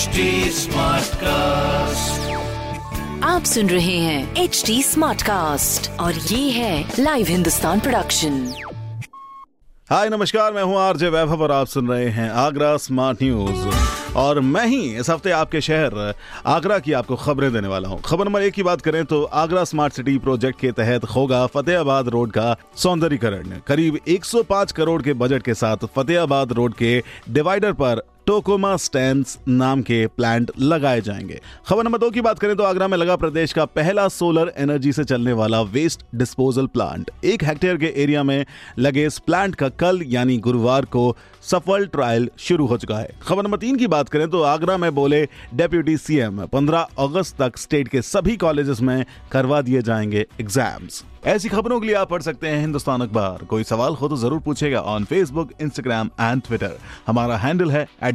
HD Smartcast. आप सुन रहे हैं एच डी स्मार्ट कास्ट और ये है लाइव हिंदुस्तान प्रोडक्शन हाय नमस्कार मैं हूँ आरजे वैभव और आप सुन रहे हैं आगरा स्मार्ट न्यूज़ और मैं ही इस हफ़्ते आपके शहर आगरा की आपको खबरें देने वाला हूँ। खबर नंबर एक की बात करें तो आगरा स्मार्ट सिटी प्रोजेक्ट के तहत होगा फतेहाबाद रोड का सौंदर्यीकरण। करीब 105 करोड़ के बजट के साथ फतेहाबाद रोड के डिवाइडर पर टोकोमा स्टैंड नाम के प्लांट लगाए जाएँगे। खबर नंबर दो की बात करें तो आगरा में लगा प्रदेश का पहला सोलर एनर्जी से चलने वाला वेस्ट डिस्पोजल प्लांट एक हेक्टेयर के एरिया में लगे इस प्लांट का कल यानी गुरुवार को सफल ट्रायल शुरू हो चुका है। खबर नंबर तीन की बात करें तो आगरा में बोले डेप्यूटी सीएम 15 अगस्त तक स्टेट के सभी कॉलेजेस में करवा दिए जाएँगे एग्ज़ाम्स ऐसी खबरों के लिए आप पढ़ सकते हैं हिंदुस्तान अखबार। कोई सवाल हो तो ज़रूर पूछेगा on Facebook Instagram and Twitter हमारा हैंडल है at